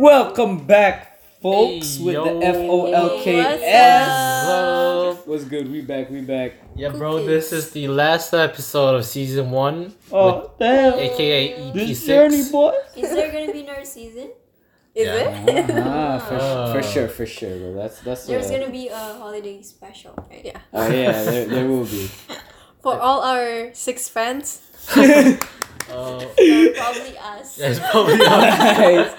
Welcome back, folks, Hey, with yo. the F O L K What's S. up? What's good? We back. We back. Yeah, bro, this is the last episode of season one, Oh damn! aka This journey, EP6. boy. Is there gonna be another season? Is Yeah. it? Ah, for, Oh. for sure, for sure, bro. That's that's. There's uh, gonna be a holiday special, right? Yeah. Oh yeah, there, there will be. For all our six fans. Uh, So probably us. yeah, it's probably us.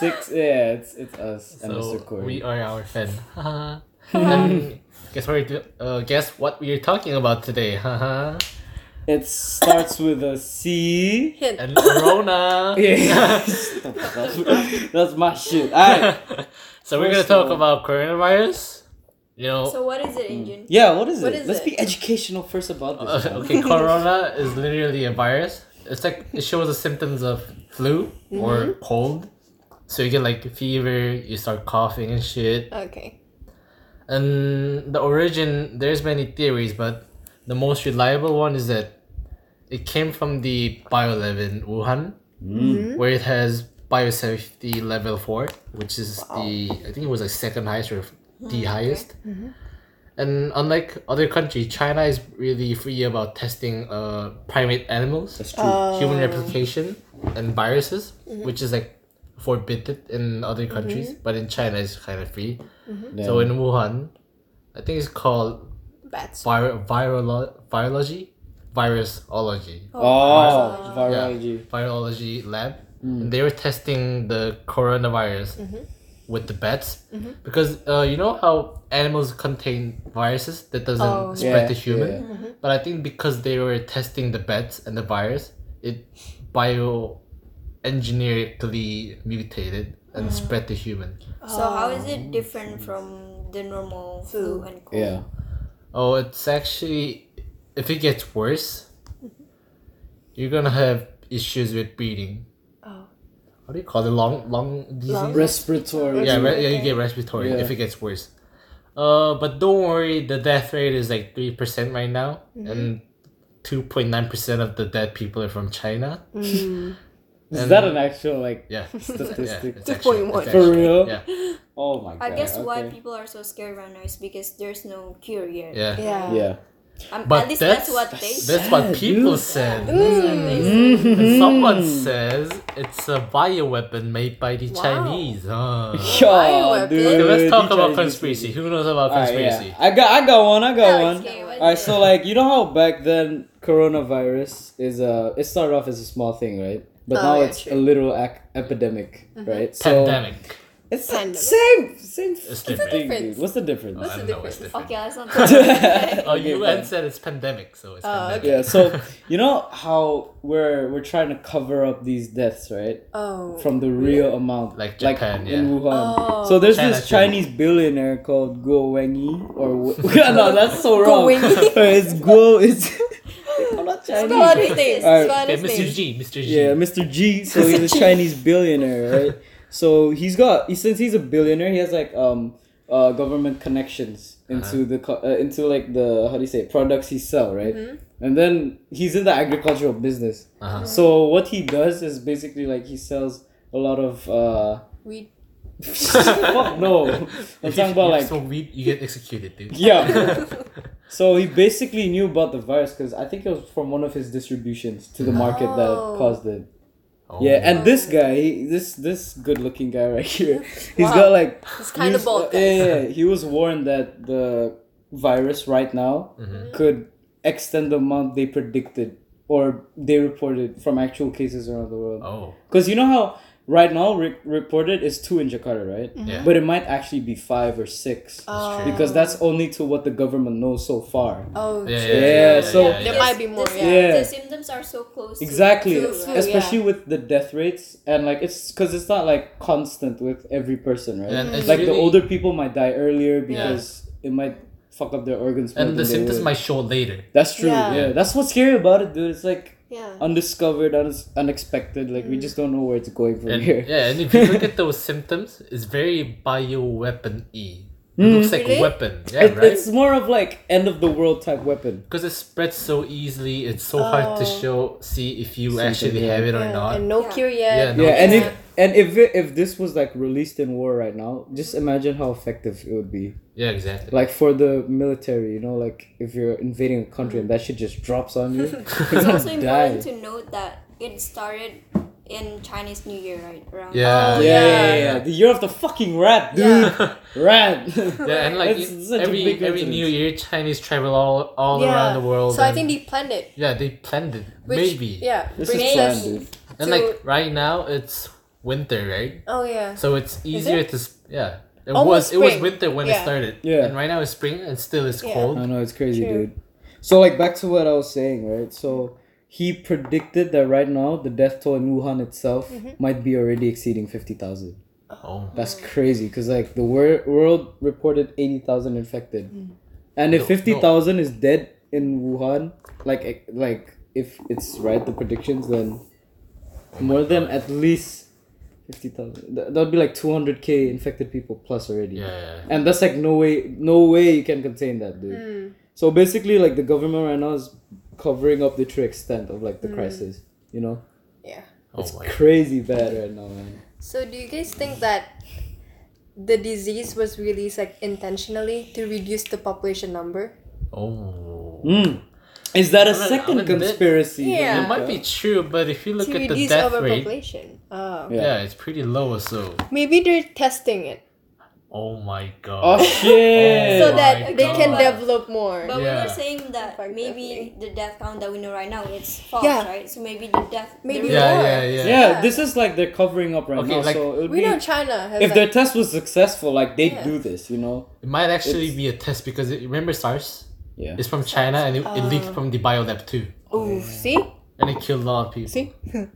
Guys, Six. Yeah, it's it's us and So Mr. Corey. we are our fan. And guess what? We're do- uh, guess what we're talking about today? Haha. It starts with a C. Hint. and Corona. Yeah, that's, that's my shit. Alright. so we're gonna talk all- about coronavirus. You know, So what is it, Engine? Yeah, what is What it? is Let's it? be educational first about this. Uh, okay, corona is literally a virus. It's like it shows the symptoms of flu or cold. So you get like fever, you start coughing and shit. Okay. And the origin, there's many theories, but the most reliable one is that it came from the bio biolab in Wuhan, Mm. where it has biosafety level four, which is the I think it was like second highest or the highest. And unlike other countries, China is really free about testing uh, primate animals, That's true. Uh, human replication, and viruses, which is like forbidden in other mm-hmm. countries, but in China it's kind of free. Yeah. So in Wuhan, I think it's called Bats. vir- virolo- virology, virusology, oh, oh virology. virology lab. And they were testing the coronavirus mm-hmm. with the bats because uh, you know how animals contain viruses that doesn't Oh. spread Yeah, to human. yeah. But I think because they were testing the bats and the virus, it bio engineerically mutated and mm-hmm. spread to human. So how is it oh, different from the normal flu and cold? Yeah. Oh, it's actually if it gets worse, mm-hmm. you're gonna have issues with breathing. Oh. What do you call it? Long, long disease. Lung- Respiratory. yeah, re- yeah, you get respiratory Yeah. if it gets worse. Uh, but don't worry, the death rate is like three percent right now, mm-hmm. and two point nine percent of the dead people are from China. Is And- that an actual like Yeah, statistic? Yeah, it's actually- 2.1. it's For real? Yeah, Oh my god. I guess why people are so scared right now is because there's no cure yet. yeah. Yeah. Yeah. Um, But at least that's- that's, what they That's say. what people dude. said. That's what they say. And someone says it's a bioweapon made by the Wow. Chinese. Huh. Yo, dude. Okay, let's talk about Chinese conspiracy. people. Who knows about Alright, conspiracy? yeah. I got I got one. I got Yeah, one. Okay, Alright, so like you know how back then coronavirus is a it started off as a small thing, right? But Oh, now yeah, it's true. a little ac- epidemic, mm-hmm. right? So Pandemic. it's Pandemic. same same It's thing, different. dude. What's the difference? What's the don't know what's difference? different. Okay, let's not talk about that. Oh, Okay, UN said it's pandemic, so it's Oh, pandemic. Yeah, so you know how we're we're trying to cover up these deaths, right? Oh. From the real amount, Like Japan, in yeah. Wuhan. Oh. So there's China this too. Chinese billionaire called Guo Wenyi, or no, that's so Guo wrong. Wenyi. it's Guo. It's I'm not Chinese. Spell out his name. Alright. Spell out Okay, his Mr. name. G, Mr. G. Yeah, Mr. G. So he's a Chinese billionaire, right? So he's got he, since he's a billionaire, he has like um uh government connections into the co- uh, into like the how do you say it, products he sell, right? And then he's in the agricultural business. Uh-huh. So what he does is basically like he sells a lot of uh Weed. Fuck no. I'm talking you, about like smoke weed, you get executed, dude. yeah. so he basically knew about the virus because I think it was from one of his distributions to the market that Oh. caused it. Oh. Yeah, and this guy, he, this this good looking guy right here, he's Wow. got like It's he kind was- of bold. uh, yeah, yeah, yeah, he was warned that the virus right now Mhm. could extend the amount they predicted or they reported from actual cases around the world. Oh, Because you know how right now re- reported is two in Jakarta, right? Mm-hmm. yeah. But it might actually be five or six Oh. true. because that's only to what the government knows so far. Oh, Yeah, yeah, Yeah, yeah, so- yeah, There yeah. might be more, The, yeah. Yeah. the symptoms are so close. Exactly, To, True, to, especially yeah. with the death rates and like it's because it's not like constant with every person, right? And it's like the older people might die earlier because it might fuck up their organs. and than the they symptoms might show later. That's true. Yeah. Yeah. that's what's scary about it, dude. It's like Yeah. undiscovered, un- unexpected. Like we mm. just don't know where it's going from And here. yeah, and if you look at those symptoms, it's very bioweapon y. It hmm. looks like Really? weapon. Yeah, It- right? It's more of like end of the world type weapon. Because it spreads so easily, it's so hard to Oh. show, see if you Something, actually yeah. have it or Yeah, not. And no Yeah. cure yet. Yeah, no yeah, and if and if it, if this was like released in war right now, just imagine how effective it would be. Yeah, exactly. Like for the military, you know, like if you're invading a country and that shit just drops on you, It's gonna also important die. to note that it started in Chinese New Year, right? Around yeah. Oh, Yeah, yeah, yeah, Yeah. yeah. The year of the fucking rat, dude. Yeah. rat. Yeah, and like That's in- every every. New Year, Chinese travel all all yeah. around the world. So I think they planned it. yeah, they planned it. Which, Maybe. Yeah. This brings is planned, dude. And like right now, it's winter, right? Oh yeah. So it's easier it? to s- yeah. It Almost was it was spring. winter when it Yeah. started. Yeah. And right now it's spring and still it's Yeah. cold. I know it's crazy, True. dude. So like back to what I was saying, right? So he predicted that right now the death toll in Wuhan itself Mm-hmm. might be already exceeding fifty thousand. Oh. That's crazy because like the wor- world reported eighty thousand infected, and if No, fifty thousand is dead in Wuhan, like like if it's right the predictions, then more than at least fifty thousand. That would be like two hundred k infected people plus already. Yeah, yeah. And that's like no way, no way you can contain that, dude. Hmm. So basically, like the government right now is covering up the true extent of like the crisis. You know, Yeah. Oh it's my. crazy bad right now, man. So do you guys think that the disease was released like intentionally to reduce the population number? Oh. Mm. Is that a I'm a- 2nd I'm a bit- conspiracy? Yeah. It might be true, but if you look to at the reduce death rate. Oh. Yeah. yeah. it's pretty low. So, Maybe they're testing it oh my god. Oh god. shit! so my that they can develop more. But we Yeah. were saying that Like maybe the death count that we know right now it's false, Yeah. right? So maybe the death Maybe yeah, more. yeah, yeah, yeah, Yeah. this is like they're covering up right Okay, now. like, so we be know China has if like, their test was successful, like they'd Yeah. do this. You know? It might actually It's- be a test because it, remember SARS? Yeah. It's from China and it, it leaked from the biolab too, oh see and it killed a lot of people. see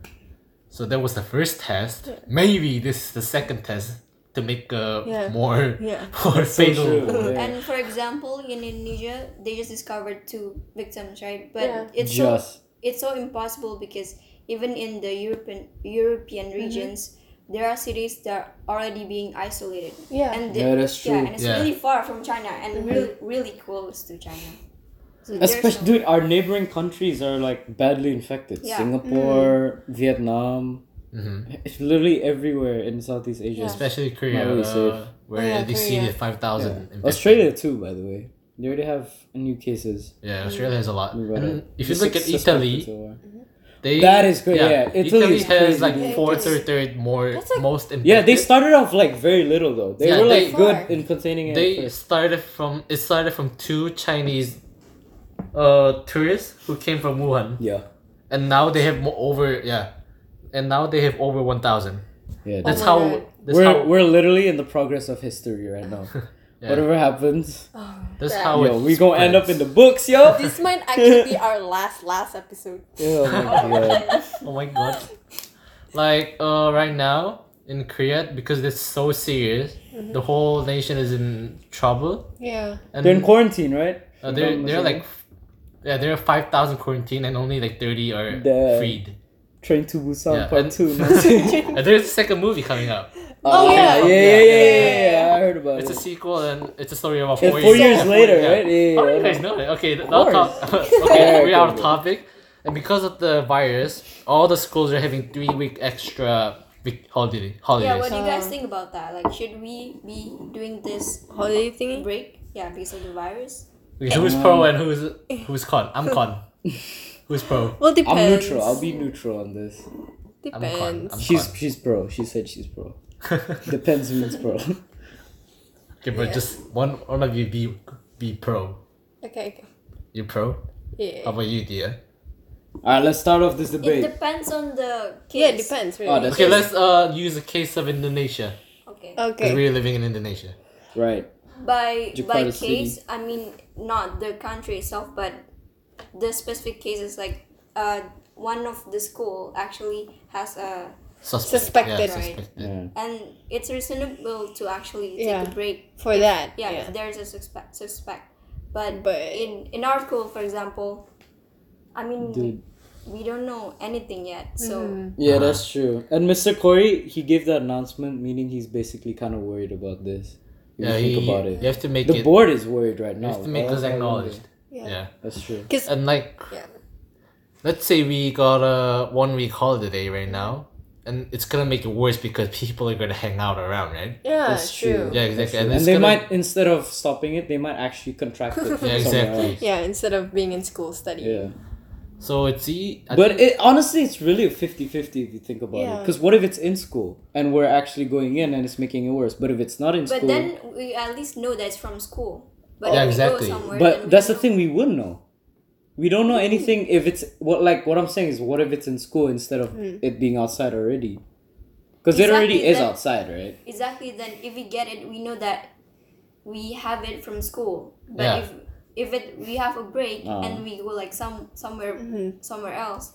So that was the first test. Maybe this is the second test to make a Yeah. more Yeah. more So fatal. true. Yeah. And for example, in Indonesia, they just discovered two victims, right? But Yeah. it's so Just it's so impossible because even in the European European Mm-hmm. regions, there are cities that are already being isolated. Yeah. And Yeah, that's true. Yeah, and it's Yeah. really far from China and really really close to China. So Especially, no- dude, our neighboring countries are like badly infected. Yeah. Singapore, Vietnam, Mhm. it's literally everywhere in Southeast Asia. Especially Korea, really uh, where Oh, yeah, they see the five thousand. Yeah. Australia too, by the way. They already have new cases. Yeah, Australia has a lot. We got And if you look at Italy, suspected so far. They That is good, yeah. Italy is has crazy, like dude. fourth or third more like- most infected. Yeah, they started off like very little though. They Yeah, were they- like good Far. in containing it. They started from it started from two Chinese uh tourists who came from Wuhan, Yeah, and now they have more over yeah, and now they have over one thousand. yeah. That's my how. That's we're how. we're literally in the progress of history right now. yeah, Whatever happens, that's That- how yo, it we gonna end up in the books, yo. this might actually be our last last episode. oh my god. Oh my god. Like uh right now in Korea because it's so serious, Mm-hmm. the whole nation is in trouble. Yeah. And They're in quarantine, right? uh, they're they're like yeah, there are five thousand quarantine and only like thirty are The- freed. Train to Busan Yeah, Part and- Two. And there's a second movie coming up. Oh, oh yeah, yeah. yeah, yeah, yeah, yeah, yeah, I heard about it. It's a sequel and it's a story about Yeah, four, four years. years later, Yeah. right? Yeah, How oh, do you guys know that? Okay, Of not top. okay, we're out of topic. And because of the virus, all the schools are having three week extra week holiday holidays. Yeah, what do you guys think about that? Like, should we be doing this Holiday thingy? break? Yeah, because of the virus. Okay, who's pro and who's who's con? I'm con. who's pro? Well, depends. I'm neutral. I'll be neutral on this. I'm con. Depends. I'm She's con. she's pro. She said she's pro. Depends who's pro. okay, but Yeah. just one one of you be be pro. Okay. okay. You pro? Yeah. How about you, Dia? Alright, let's start off this debate. It debate. depends on the case. Yeah, it depends. Really. Oh, that's- Okay, let's uh use a case of Indonesia Okay. because okay. we're living in Indonesia. Right. by by Jakarta City. case i mean not the country itself but the specific cases like uh one of the school actually has a Suspect. Suspected. Yeah, Right. suspected. Yeah. and it's reasonable to actually take Yeah. a break For that. yeah, Yeah. if there's a suspect suspect but, But- in in our school for example i mean Dude. we don't know anything yet so Mm-hmm. Yeah, Uh-huh. that's true. And Mr. Corey, he gave that announcement, meaning he's basically kind of worried about this. If Yeah, you think you, about it. you have to make The it. board is worried right now. You have to make us that's acknowledged. wonder. Yeah. That's true. Because And like, yeah. let's say we got a one week holiday right now. And it's gonna make it worse because people are gonna hang out around, right? Yeah, That's true. true. Yeah, exactly. true. And, And, they gonna- might instead of stopping it, they might actually contract it. Yeah, exactly. else. Yeah, instead of being in school studying. Yeah. So it's e- I But it honestly, it's really a 50-50 if you think about it. Yeah. Because what if it's in school and we're actually going in and it's making it worse? But if it's not in But school, but then we at least know that it's from school. But Yeah, exactly. go somewhere, then but that's the know. thing we wouldn't know. We don't know anything if it's what like what I'm saying is what if it's in school instead of it being outside already? Because it already Exactly, is then- outside, right? Exactly. Then if we get it, we know that we have it from school. But Yeah. if if it we have a break Ah. and we go like some somewhere somewhere else,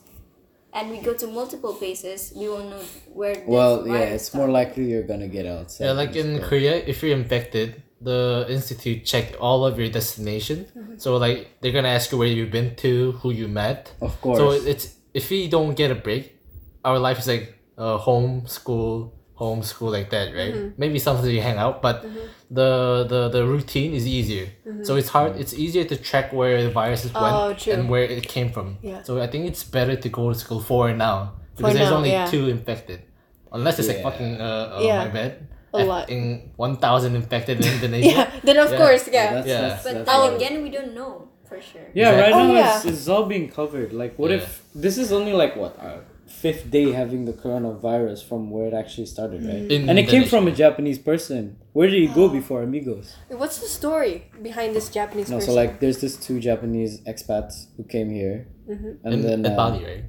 and we go to multiple places, we won't know where. Well, yeah, virus it's more likely you're gonna get outside. Yeah, like in instead. Korea, if you're infected, the institute check all of your destination. So like they're gonna ask you where you've been to, who you met. Of course. So it's if we don't get a break, our life is like uh, home, school, home, school, like that, right? Maybe sometimes you hang out, but the, the the routine is easier. So it's hard. It's easier to track where the viruses Oh, went true. and where it came from. Yeah. So I think it's better to go to school for now because For there's now, only yeah. two infected, unless it's like fucking uh, uh Yeah. my bed. A lot. In one thousand infected in Indonesia. Yeah, then of Yeah. course, Yeah, yeah. that's, Yeah. That's, But that's then again, we don't know for sure. Yeah, right Oh, now yeah. it's, it's all being covered. Like, what Yeah. if this is only like what our fifth day having the coronavirus from where it actually started, right? In and it came from a Japanese person. Where did he go before Amigos? Wait, What's the story behind this Japanese No, person? so like there's this two Japanese expats who came here, and in, then in uh, Bali, right?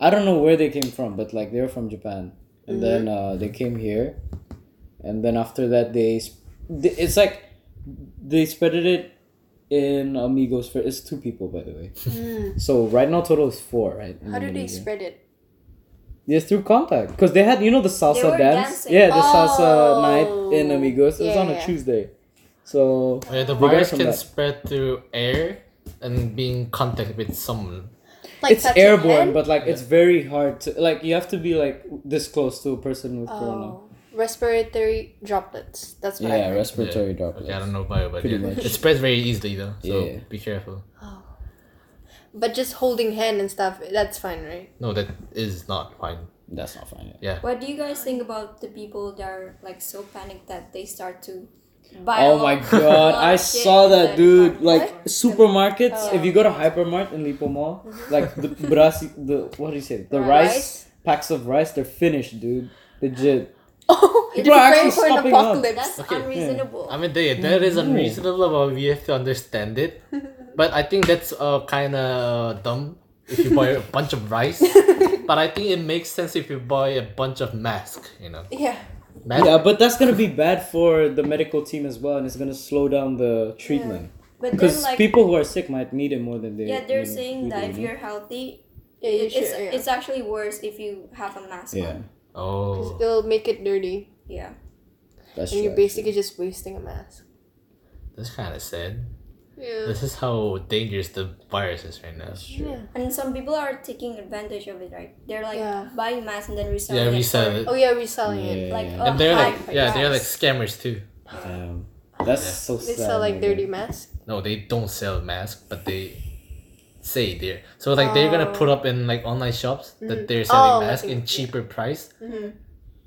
I don't know where they came from, but like they were from Japan, and then Mm-hmm. uh, they came here, and then after that they, it's like they spread it in Amigos for it's two people by the way. Hmm. So right now total is four, right? How do they spread it? Yes, through contact. Because they had, you know, the salsa were dance. dancing. Yeah, the salsa Oh. night in Amigos. It was Yeah, on a yeah. Tuesday. So yeah, the virus can that. spread through air and being contact with someone. Like it's airborne, but like it's very hard to like. You have to be like this close to a person with oh. corona. Respiratory droplets. That's what I Yeah, heard. respiratory Yeah. droplets. Okay, I don't know about it, but Pretty yeah. much. it spreads very easily though. So Yeah. be careful. Oh. But just holding hand and stuff, that's fine, right? No, that is not fine. That's not fine. Yeah. What do you guys think about the people that are like so panicked that they start to buy? Oh my lot- god, a I of shit saw in that the dude. department? Like supermarkets, Oh. if you go to Hypermart in Lippo Mall, mm-hmm. like the brasi, the what do you say? The uh, Rice? rice, packs of rice, they're finished, dude. Legit. Oh, People are actually praying for an stocking up. apocalypse. That's Okay. unreasonable. I mean, they, that is unreasonable, but we have to understand it. But I think that's uh, kind of dumb if you buy a bunch of rice. but I think it makes sense if you buy a bunch of masks, you know. Yeah. Mask- Yeah, but that's gonna be bad for the medical team as well, and it's gonna slow down the treatment. But then Because like people who are sick might need it more than they. yeah, they're than saying we that do, if you know? you're healthy, Yeah, you it- should. it's yeah. it's actually worse if you have a mask Yeah, on. Oh. It'll make it dirty, Yeah. that's and true. you're basically just wasting a mask. That's kind of sad. Yeah. This is how dangerous the virus is right now. That's. Yeah. And some people are taking advantage of it, right? They're like Yeah. buying masks and then reselling Yeah, it. resell for- it. Oh yeah, reselling it. Yeah, Like, yeah. oh, And they're like, high yeah, they're like scammers too. Damn. That's so They sad. sell like dirty masks. No, they don't sell masks, but they say they're so like they're gonna put up in like online shops that they're selling Oh, masks in in- cheaper price, Mm-hmm.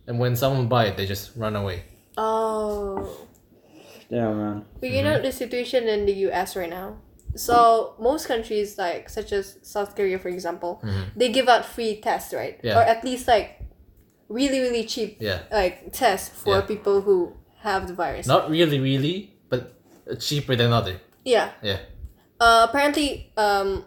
and when someone buy it, they just run away. Oh. Yeah, man. But you know the situation in the US right now. So most countries like such as South Korea for example, they give out free tests, right? Yeah. Or at least like really really cheap Yeah, like tests for Yeah. people who have the virus. not really, really, but cheaper than other. Yeah. Yeah, Uh, apparently, um,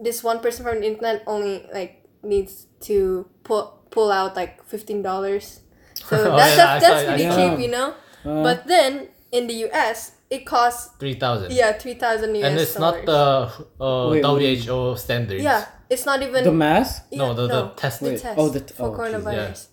this one person from the internet only like needs to pull pull out like fifteen dollars. So Oh, that's yeah, that's, that's saw- pretty saw. cheap, you know. Uh, But then in the US, it costs three thousand. yeah three thousand US and it's dollars. not the uh, Wait, wait. WHO standards. yeah, it's not even the mask. yeah, No, the, the test. the test oh, the t- for oh, coronavirus.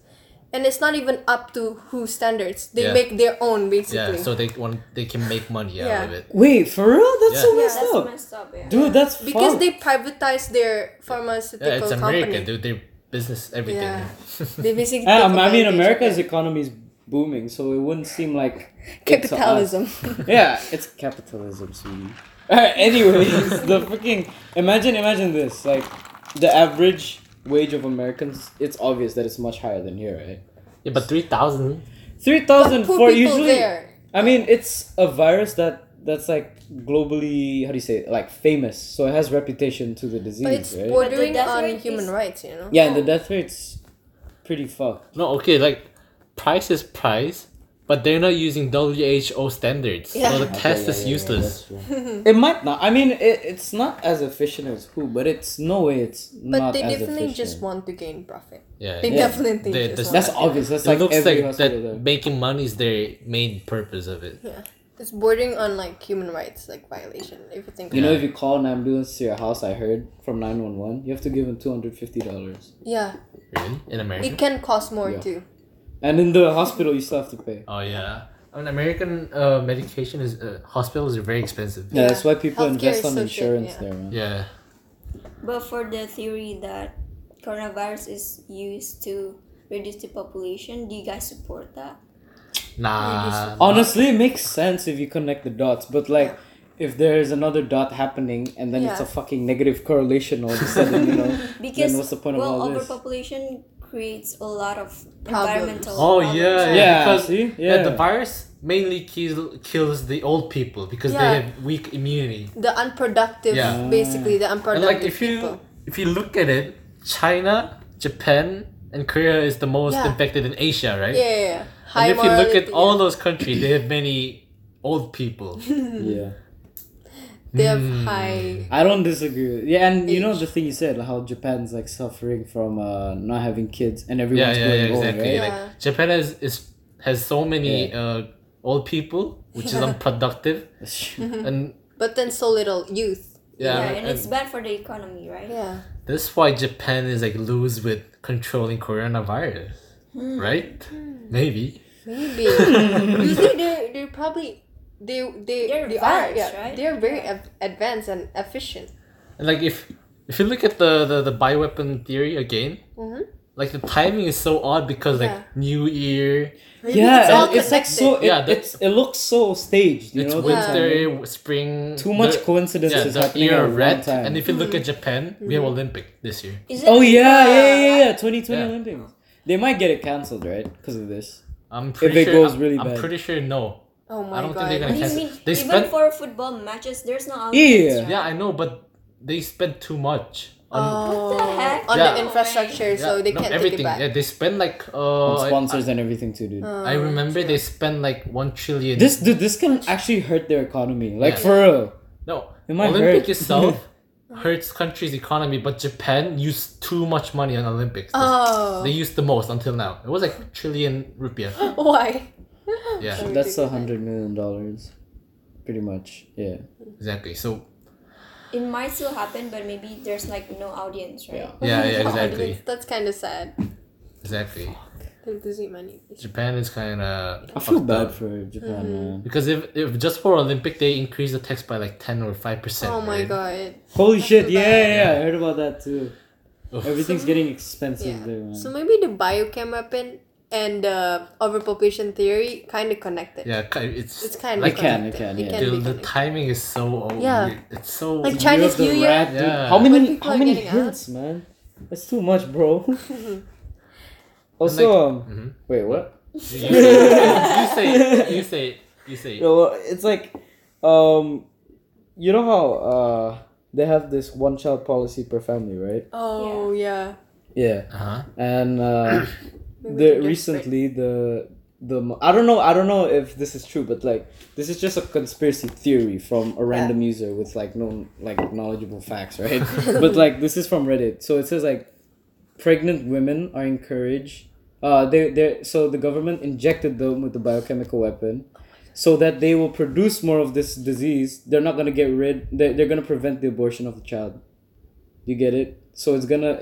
And it's not even up to WHO standards. They Yeah. make their own basically. Yeah, basically. so they want they can make money out Yeah. of it. Wait, for real? That's so Yeah. messed That's up. messed up, yeah. Dude, that's because fucked. they privatize their pharmaceutical Yeah, it's America, company. dude. Their business, everything. Yeah. They basically Ah, take I mean, advantage of America's it. economy is booming, so it wouldn't seem like it's us. capitalism. yeah, it's capitalism, sweetie. Alright, anyways, the freaking imagine imagine this like the average wage of Americans, it's obvious that it's much higher than here, right? Yeah, but three thousand. Three thousand for usually. there. I mean, it's a virus that that's like globally how do you say it? like famous, so it has reputation to the disease, But it's right? bordering death on rate human is- rights, you know. yeah, and the death rate's pretty fucked. No, okay, like price is price, but they're not using WHO standards, Yeah. so the Okay, test yeah, is yeah, yeah, useless. that's true. it might not. I mean, it, it's not as efficient as who, but it's no way it's But not they as definitely efficient. just want to gain profit. yeah, They yeah. definitely They- just this- want That's to- obvious. That's it like looks every like hospital that there. making money is their main purpose of it. Yeah, it's bordering on like human rights like violation. If you think. You know, Yeah. if you call an ambulance to your house, I heard from nine one one, you have to give them two hundred fifty dollars, yeah, Really? In America? it can cost more Yeah. too. And in the hospital you still have to pay. oh yeah. I mean, American uh, medication is uh, hospitals are very expensive. Yeah, Yeah. that's why people Healthcare invest is on so shit, insurance yeah. there, man. Yeah. But for the theory that coronavirus is used to reduce the population, do you guys support that? Nah. Honestly, it makes sense if you connect the dots, but like. If there is another dot happening and then it's a fucking negative correlation all of a sudden, you know, Because then what's the point of well, all this? overpopulation creates a lot of Problems. environmental. Oh problems, yeah, yeah. Yeah, because see? yeah. Yeah. the virus mainly kill, kills the old people because Yeah. they have weak immunity. The unproductive, Yeah. Mm. basically the And unproductive like if you people. if you look at it, China, Japan, and Korea is the most Yeah. infected in Asia, right? Yeah, yeah, yeah. High And if you look at morality, all yeah. those countries, they have many old people. yeah. They have Hmm. high. I don't disagree. with- Yeah, and you know the thing you said, how Japan's like suffering from uh, not having kids and everyone's yeah, yeah, going old, exactly. right? Yeah. Like Japan has is has so many Yeah. uh, old people, which is unproductive, and But then so little youth. yeah, Yeah, and it's bad for the economy, right? Yeah. that's why Japan is like loose with controlling coronavirus, Hmm. right? Maybe. Maybe. Usually they're they're probably they they They're they are yeah right? they're very av- advanced and efficient. And like if if you look at the the, the bioweapon theory again, Mhm. like the timing is so odd because like Yeah. New Year, Maybe yeah, it's all it's like so. It, Yeah, it's it looks so staged. You it's know, the winter, timing. spring. Too much the- coincidences Yeah, the happening year at red. time. And if you look at Japan, we have Mm-hmm. Olympic this year. Is it oh yeah, yeah, yeah, yeah. yeah. Twenty twenty Yeah. Olympics. They might get it canceled, right? Because of this. I'm pretty it sure. goes I'm, really I'm bad. pretty sure no. Oh my I don't god. think they're gonna do you mean? They Even spent- for football matches, there's no Olympics, Yeah. right? Yeah, I know, but they spent too much on. Oh, What the heck? on Yeah. the infrastructure, yeah, so they no, can't everything. take it back. Yeah, they spend like On uh. I- sponsors and everything too, dude. Oh, I, remember they spend like one trillion. this dude, this can actually hurt their economy. Like Yeah. for real. no It might Olympic hurt. itself hurts country's economy, but Japan used too much money on Olympics. Oh, They used the most until now. It was like trillion rupiah. why? Yeah. So That's a hundred million dollars, pretty much. Yeah. Exactly. So It might still happen, but maybe there's like no audience, right? Yeah. yeah, yeah, exactly, that's- That's kind of sad. exactly. They're losing money. Japan is kind of. I feel bad for Japan, mm-hmm. man. because if, if just for Olympic they increase the tax by like ten or five percent. Oh my god. Holy shit! Yeah, yeah, yeah, I heard about that too. Everything's getting expensive Yeah. there, man. So maybe the biochem weapon and the overpopulation theory kind of connected. Yeah, it's It's kind of like can, connected. it can, It yeah. can the, be the timing is so Yeah. weird. It's so Like Chinese New Year? rat. Yeah. How many? How many getting out. hints, man? That's too much, bro. also, um, Mhm. wait, what? you, say, you say it, you say it, you say it. No, well, it's like, um, you know how uh they have this one child policy per family, right? Oh yeah. Yeah, Uh-huh. and uh, Maybe the recently the the I don't know I don't know if this is true, but like this is just a conspiracy theory from a random user with like no like knowledgeable facts, right? but like this is from Reddit, so it says like pregnant women are encouraged. Uh, they they so the government injected them with the biochemical weapon, so that they will produce more of this disease. They're not gonna get rid. They're, they're gonna prevent the abortion of the child. You get it? So it's gonna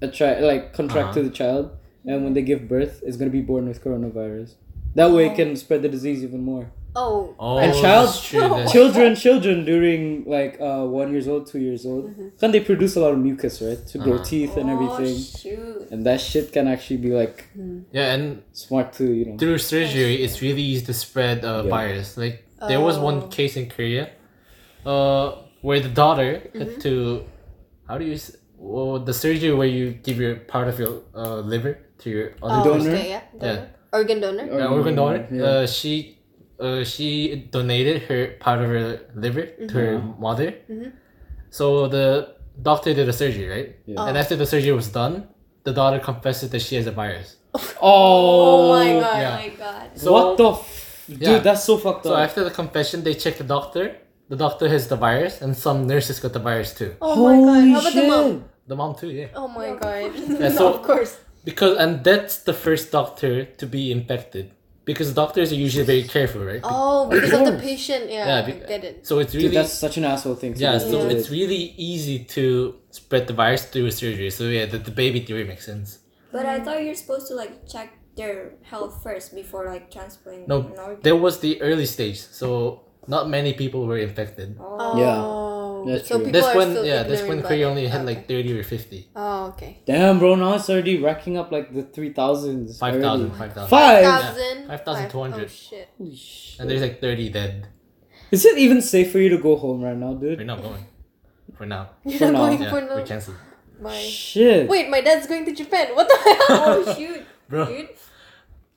attract like contract to Uh-huh. the child, and when they give birth, it's gonna be born with coronavirus. That way, it can spread the disease even more. Oh. Oh, And that's child- true, that's- Children, children during like uh one years old, two years old, Mm-hmm. can they produce a lot of mucus, right, to grow Uh-huh. teeth and everything, Oh, shoot. and that shit can actually be like yeah, and smart too, you know. through surgery, it's really easy to spread uh, Yeah. virus. Like there was Oh. one case in Korea, uh, where the daughter Mm-hmm. had to, how do you, well, the surgery where you give your part of your uh, liver to your other Oh, Donor? okay, yeah. Donor. Organ donor. Or- uh, organ donor. Yeah. Uh, she uh, she donated her part of her liver to her mother. Mhm. So the doctor did a surgery, right? Yeah. And after the surgery was done, the daughter confessed that she has a virus. Oh, Oh my god. Oh Yeah. my god. So- what the f- dude? Yeah. That's so fucked So up. So after the confession, they check the doctor. The doctor has the virus, and some nurses got the virus too. Oh my god. How about the mom? The mom too, yeah. Oh my god. Yeah, so- of course. Because and that's the first doctor to be infected. Because doctors are usually very careful, right? Oh, because of the patient. Yeah, Yeah, I be- get it. So it's Dude, really that's such an asshole thing. to yeah. do. So Yeah. it's really easy to spread the virus through surgery. So yeah, the, the baby theory makes sense. But I thought you're supposed to like check their health first before like transplanting No, an there was the early stage, so not many people were infected. Oh. Oh. that's so true. people This are one, still yeah, this one about Korea it. only had Okay. like thirty or fifty. Oh, okay. Damn, bro. Now it's already racking up like the three thousands. 5,000, 5,000. Five. Thousand. 5,200. Oh shit. Holy shit. And there's like thirty dead. Is it even safe for you to go home right now, dude? We're not going for now. You're For not now. going Yeah, for we no. canceled. Bye. Shit. Wait, my dad's going to Japan. What the hell? Oh shoot, Bro. dude.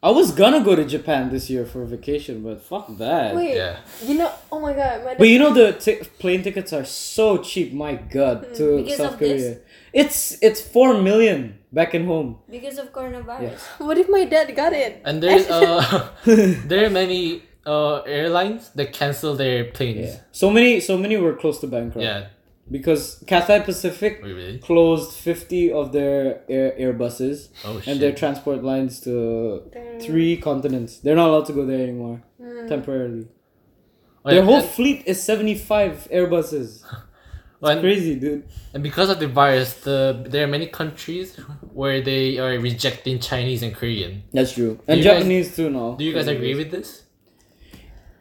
I was gonna go to Japan this year for vacation, but fuck that. Wait. Yeah. You know? Oh my god, my. But you know the t- plane tickets are so cheap. My God, to Because South of Korea, this? it's it's four million back in home. Because of coronavirus. What if my dad got it? And there's uh there are many uh airlines that cancel their planes. Yeah. So many, so many were close to bankrupt. Yeah. Because Cathay Pacific Wait, really? closed fifty of their air Airbuses Oh shit. and their transport lines to three continents. They're not allowed to go there anymore hmm. temporarily. Oh, Their whole and, fleet is seventy five Airbuses. oh, and, Crazy, dude. and because of the virus, the there are many countries where they are rejecting Chinese and Korean. That's true. And you guys- Japanese too now. Do you guys agree with this?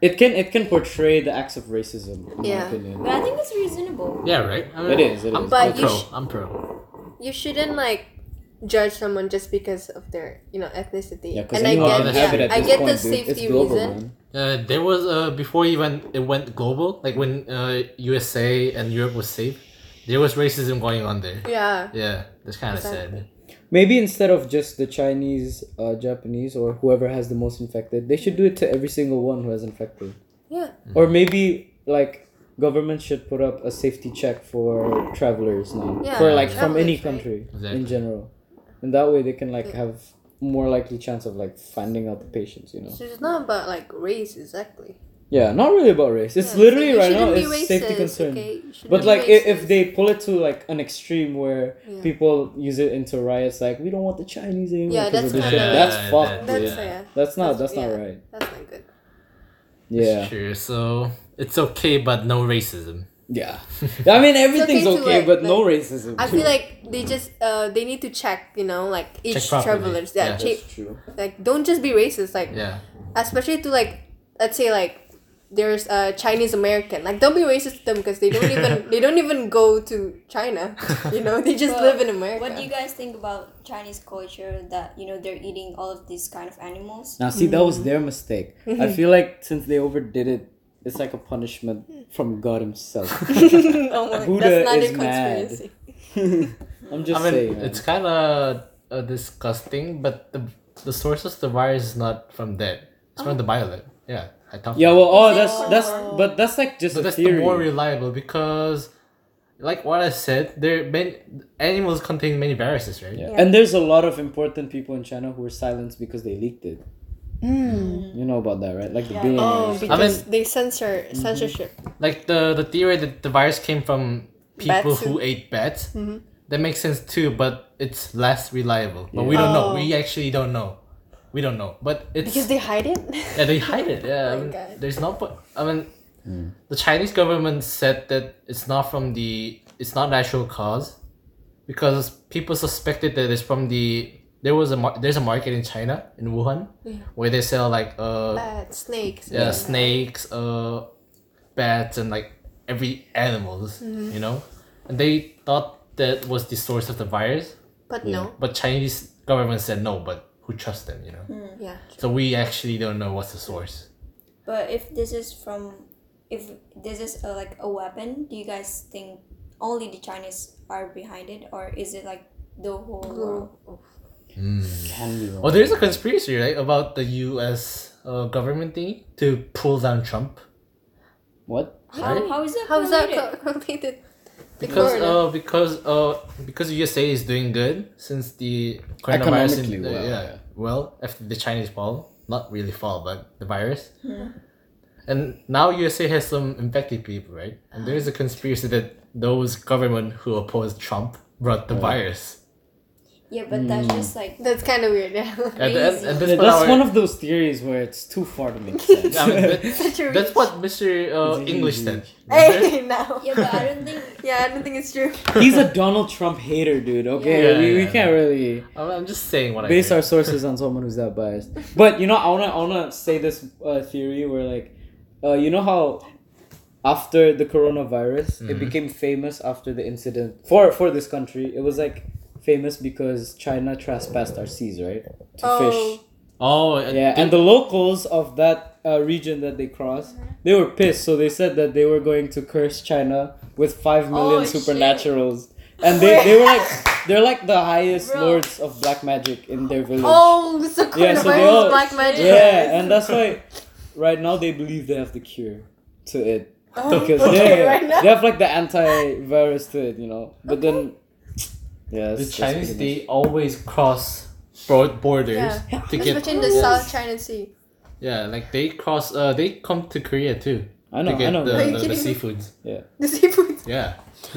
It can it can portray the acts of racism, in Yeah. my opinion. But I think it's reasonable. Yeah, right. I It is, it I'm, is. But I'm you pro. sh- I'm pro. You shouldn't like judge someone just because of their you know ethnicity. Yeah, because and I anyone get can have it yeah, at I this get point, the dude. safety it's global, reason. man. Uh, there was uh before even it went global, like when uh USA and Europe was safe, there was racism going on there. Yeah. Yeah, that's kind of Exactly. sad. Maybe instead of just the Chinese, uh, Japanese, or whoever has the most infected, they should do it to every single one who has infected. Yeah. Or maybe like government should put up a safety check for travelers now, Yeah, for like from any travelers, right? country Exactly. in general, and that way they can like have more likely chance of like finding out the patients. You know. So it's not about like race exactly. Yeah, not really about race. It's Yeah, literally so right now shouldn't be it's safety racist, concern. okay? But like if, if they pull it to like an extreme where Yeah. people use it into riots, like we don't want the Chinese anymore. Yeah, 'cause of that's this kinda- shit," that's Yeah, fucked. that- that's yeah. That's not. That's- That's, not right. That's not good. Yeah. Sure. So it's okay, but no racism. Yeah. I mean everything's okay okay, like- but no racism. I feel like they just uh they need to check you know like each Check properly. travelers yeah, Yeah. check That's true. like don't just be racist like Yeah. especially to like let's say like there's a Chinese American like don't be racist to them because they don't even they don't even go to China you know they just But live in America What do you guys think about Chinese culture that you know they're eating all of these kind of animals? Now see that was their mistake. I feel like since they overdid it, it's like a punishment from God himself. oh my Buddha that's not is a mad. conspiracy I'm just I mean, saying. man. it's kind of uh, disgusting, but the the source of the virus is not from that. It's from the biolab. Yeah, I talked. yeah, about well, oh, that's that's, but that's like just But a that's theory. the more reliable because, like what I said, there many animals contain many viruses, right? Yeah. Yeah. And there's a lot of important people in China who were silenced because they leaked it. You know about that, right? Like the Yeah. billionaires. oh because mean- they censor censorship Like the the theory that the virus came from people Bats. who ate bats. Mm-hmm. That makes sense too, but it's less reliable. But we don't know. Oh. We actually don't know. We don't know. But it's because they hide it Yeah, they hide it. Yeah, Oh my mean, God. there's no point. I mean, the Chinese government said that it's not from the it's not natural cause, because people suspected that it's from the there was a mar- there's a market in China in Wuhan where they sell like uh bats snakes yeah snakes uh bats and like every animals Mm-hmm. you know and they thought that was the source of the virus but no but Chinese government said no but who trusts them you know yeah so we actually don't know what's the source. But if this is from, if this is a, like a weapon, do you guys think only the Chinese are behind it, or is it like the whole world? Can be wrong. Oh, there's a conspiracy, right, about the U.S. Uh, government thing to pull down Trump. What? How, Right? how is that How is that related? co- related? The Because corona. uh because uh because USA is doing good since the coronavirus in, uh, well, yeah, yeah. well after the Chinese fall not really fall but the virus. And now USA has some infected people right? And there is a conspiracy that those government who opposed Trump brought the virus Yeah, but that's just like That's kind of weird. Yeah. and, and, and that's, Yeah, what that's our- one of those theories where it's too far to make sense. I mean, that- Such a that's what Mr. Uh, English easy. said Hey, now. yeah, but I don't think Yeah, I don't think it's true. He's a Donald Trump hater, dude. Okay, Yeah, we, we yeah. can't really I'm, I'm just saying what I base our heard. sources on someone who's that biased. But you know, I wanna I wanna say this uh, theory where like, uh, you know how after the coronavirus, it Mhm. became famous after the incident for for this country. It was like famous because China trespassed our seas, right? To Oh. fish. oh and Yeah, and the locals of that uh, region that they crossed, they were pissed. So they said that they were going to curse China with five million Oh, shit. supernaturals, and they, they were like they're like the highest Bro. lords of black magic in their village. Oh, so Yeah, so they coronavirus all- black magic. yeah, and that's why right now they believe they have the cure to it Oh, because okay, yeah, right now. they have like the antivirus to it, you know. But then, yeah, the that's- that's Chinese they always cross broad borders Yeah. to get Especially in the Yes. South China Sea. yeah like they cross uh they come to Korea too. I know, to get I know. the, Are you the, the kidding me? seafoods The seafood. yeah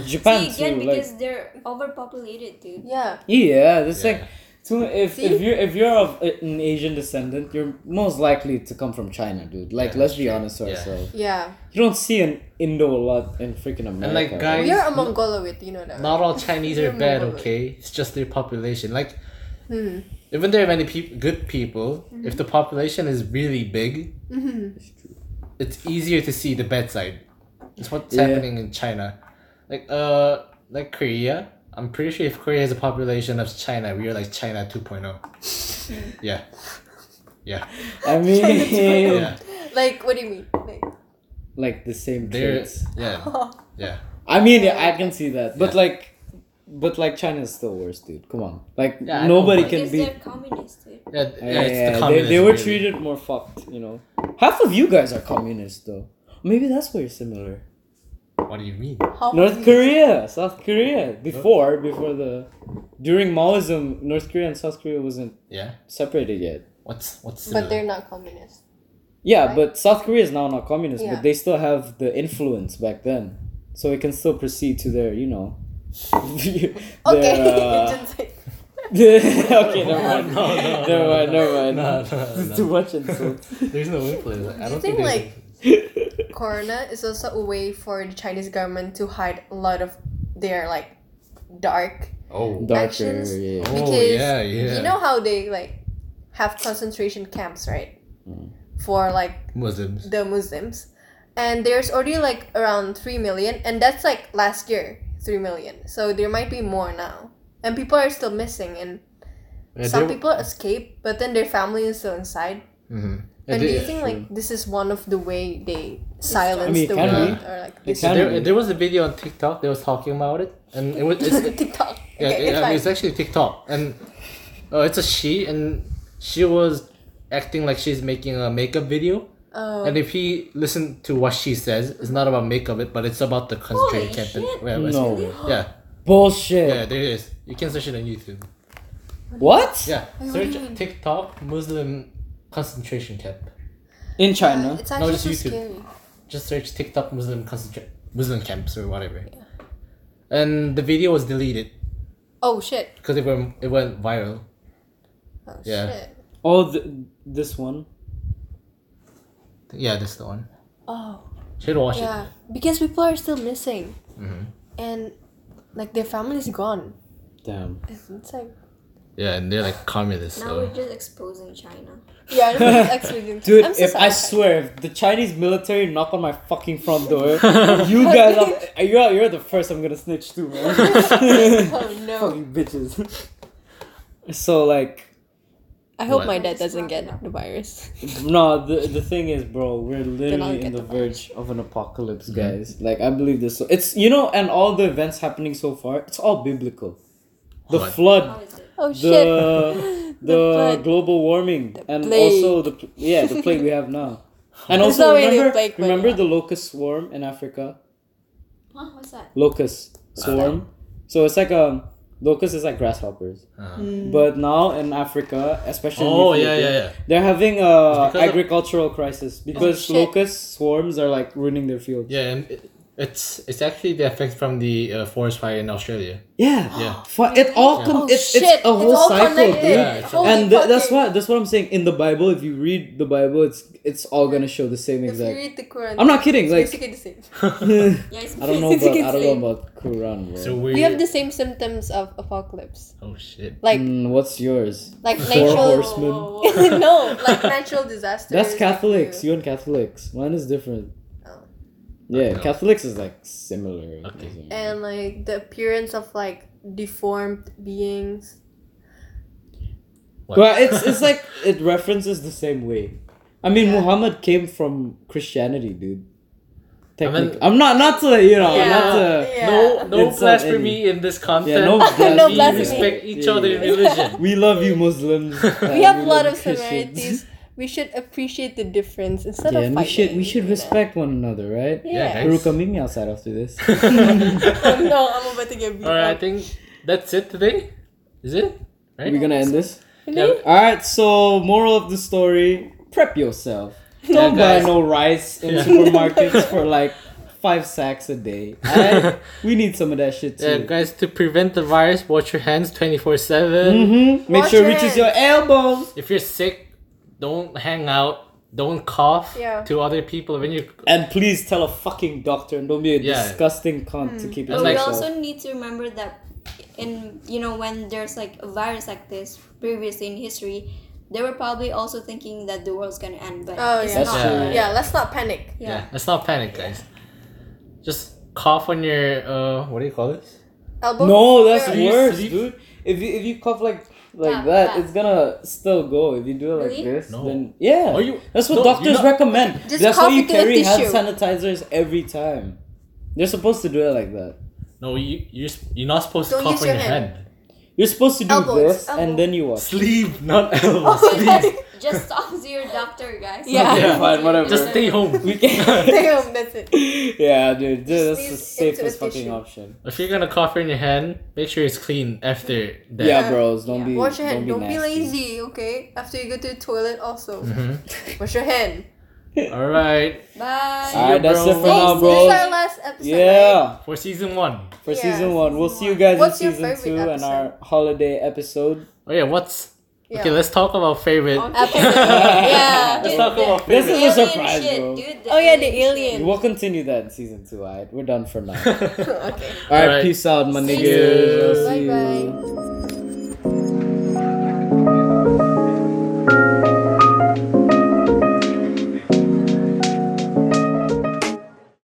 Japan see again too, like because they're overpopulated, dude. Yeah. yeah, it's Yeah. like so if, See? if you're if you're of an Asian descendant, you're most likely to come from China, dude. Like Yeah, let's be honest to Yeah. ourselves. Yeah. You don't see an Indo a lot in freaking America. like, guys- We are a Mongoloid, you know that. not all Chinese are bad Mongoloid. okay it's just their population like Hmm. even there are many peop- good people if the population is really big Mm-hmm. it's easier to see the bad side it's what's Yeah. happening in China like uh like Korea I'm pretty sure if Korea has a population of China we are like China 2.0 hmm. yeah yeah I mean, oh. yeah Like, what do you mean? Like, like the same they're traits. yeah yeah I mean, yeah, I can see that, but like, but like China is still worse, dude. Come on, like Yeah, nobody but- can be. they're communist, dude. yeah, yeah, Yeah, it's the they, they were really. treated more fucked, you know. Half of you guys are communists, though. Maybe that's why you're similar. What do you mean how North you- Korea, South Korea. Before, before the, during Maoism, North Korea and South Korea wasn't yeah separated yet. what's what's But they're similar? not communist. Yeah, Right. but South Korea is now not communist, Yeah. but they still have the influence back then, so it can still proceed to their, you know. Okay. their, uh, Just like- okay, never mind. No, no, no, never mind, never mind. No, no, This is no. too much insult. There's no influence. I Do you don't think, think, like, there's Corona is also a way for the Chinese government to hide a lot of their like dark oh Darker, actions. yeah. Oh, because yeah, yeah. you know how they like have concentration camps right Mm. for like Muslims. the Muslims, and there's already like around three million, and that's like last year three million. So there might be more now, and people are still missing, and Yeah, some people escape, but then their family is still inside. Mhm. Yeah, And do you think like this is one of the way they silence I mean, the world be. or like this can there, be. there was a video on TikTok. They was talking about it, and it was it's, TikTok? yeah, okay, it- it's I mean, it's actually TikTok, and uh, it's a she, and she was acting like she's making a makeup video. Oh. And if he listened to what she says, it's not about makeup, it, but it's about the concentration Holy camp. shit. yeah, it's- No. Yeah, Bullshit. yeah, there it is. You can search it on YouTube. What? Yeah, Wait, search do you mean? TikTok Muslim concentration camp. In China. It's actually just so YouTube. scary. Just search TikTok Muslim concentra- Muslim camps or whatever. And the video was deleted Oh shit. because it went it went viral. Oh Yeah. shit. Oh, th- this one. Yeah, that's the one. Oh. Should watch Yeah. Because people are still missing. it. hmm And like their family is gone. Damn. It's, it's like Yeah, and they're like communists. Now So. we're just exposing China. Yeah, it's extremely Dude, I'm so if I swear, if the Chinese military knock on my fucking front door, you guys are you're, you're the first I'm gonna snitch to, man. Oh no. fucking bitches. so like, I hope What? my dad doesn't get the virus. No, the the thing is, bro, we're literally get in the the virus. verge of an apocalypse, Mm-hmm. guys. Like I believe this. So it's you know, and all the events happening so far, it's all biblical. The What? flood, How is it? Oh the shit! the, flood. global warming, and plague. also the yeah the plague we have now. And It's also not really a remember plague, remember yeah. the locust swarm in Africa. Huh? What's that? Locust swarm. So it's like um locust is like grasshoppers. Uh-huh. Mm. But now in Africa, especially Oh the yeah, yeah, yeah. they're having a It's because of- agricultural crisis because shit. locust swarms are like ruining their fields. Yeah, and it, it's it's actually the effect from the uh, forest fire in Australia. Yeah. Yeah. Fu- it all Yeah. com- Oh, it's, it's a It's whole all cycle, dude. Yeah, it's And th- that's fucking- why that's what I'm saying. In the Bible, if you read the Bible, it's it's all gonna show the same exact. If you exact. read the Quran, I'm not kidding. it's Like basically the same. Yeah, it's I don't know about I don't know about Quran, bro. So we, We have the same symptoms of apocalypse, Oh shit. like Mm, what's yours? like Four natural. horsemen. no, like natural disasters. That's like Catholics. you- You and Catholics. Mine is different. Yeah, No. Catholics is like similar. Okay. and like the appearance of like deformed beings. What? Well, it's it's like it references the same way. I mean, Yeah. Muhammad came from Christianity, dude. Technically, mean- I'm not not to you know Yeah. not to Yeah. No, no It's not blasphemy in this content. yeah no No blasphemy. we respect each Yeah, other in yeah. religion. We love you, Muslims. we uh, have a lot of similarities. We should appreciate the difference instead Yeah, of and we should we should you know? respect one another, right? Yeah, Yeah. guys. Haruka, meet me outside after this. oh no, I'm about to get beat All right, I think that's it today. Is it? Right? We're gonna end this. Yeah. All right. So, moral of the story: prep yourself. Don't buy no rice in Yeah. supermarkets for like five sacks a day. Alright? we need some of that shit too. Yeah, guys, to prevent the virus, wash your hands 24 7. Mm-hmm. Make Wash sure it reaches your elbows. If you're sick, don't hang out. Don't cough Yeah. to other people when you. And please tell a fucking doctor and don't be a Yeah. disgusting cunt to keep it But to we also need to remember that in you know when there's like a virus like this previously in history, they were probably also thinking that the world's gonna end, but Oh it's yeah. That's not. true. Yeah. Yeah, let's not panic. Yeah. Yeah. let's not panic, guys. Just cough on your. uh What do you call it? Elbow. No, that's Where- Sleep, worse, sleep. dude. If you if you cough like like Yeah, that, yeah. it's gonna still go. If you do it like Really? this, No. then yeah. Oh, you- That's what no, doctors you're not- recommend. Just That's cough why you into the carry hand tissue. sanitizers every time. They're supposed to do it like that. No, you you're, sp- you're not supposed Don't to cough use on your your hand. Head. You're supposed to do Elbow, this it's elbow. and then you wash. Sleeve, not elbow. Oh, Sleeve. Just talk to your doctor, guys. Yeah. Yeah, fine, whatever. Just stay home. We can stay home. that's it. yeah, dude, dude, that's the sneeze into a safest fucking tissue. option. If you're gonna cough in your hand, make sure it's clean after that. Yeah, bros, don't Yeah. be. Wash your hand. Don't Don't be, be, lazy, okay? After you go to the toilet, also Mhm. wash your hand. All right. Bye. All right, that's it for now, bro. This is our last episode. Yeah. Right? For season one. For yeah, season one, we'll see you guys what's in season two episode? and our holiday episode. Oh yeah, what's yeah. Okay, let's talk about favorite. Episode. yeah. Let's talk about favorite. This is a surprise, shit, bro. Dude, oh yeah, the alien. We'll continue that in season two. Alright, we're done for now. okay. All right, all right, peace out, my niggas. Bye bye. You.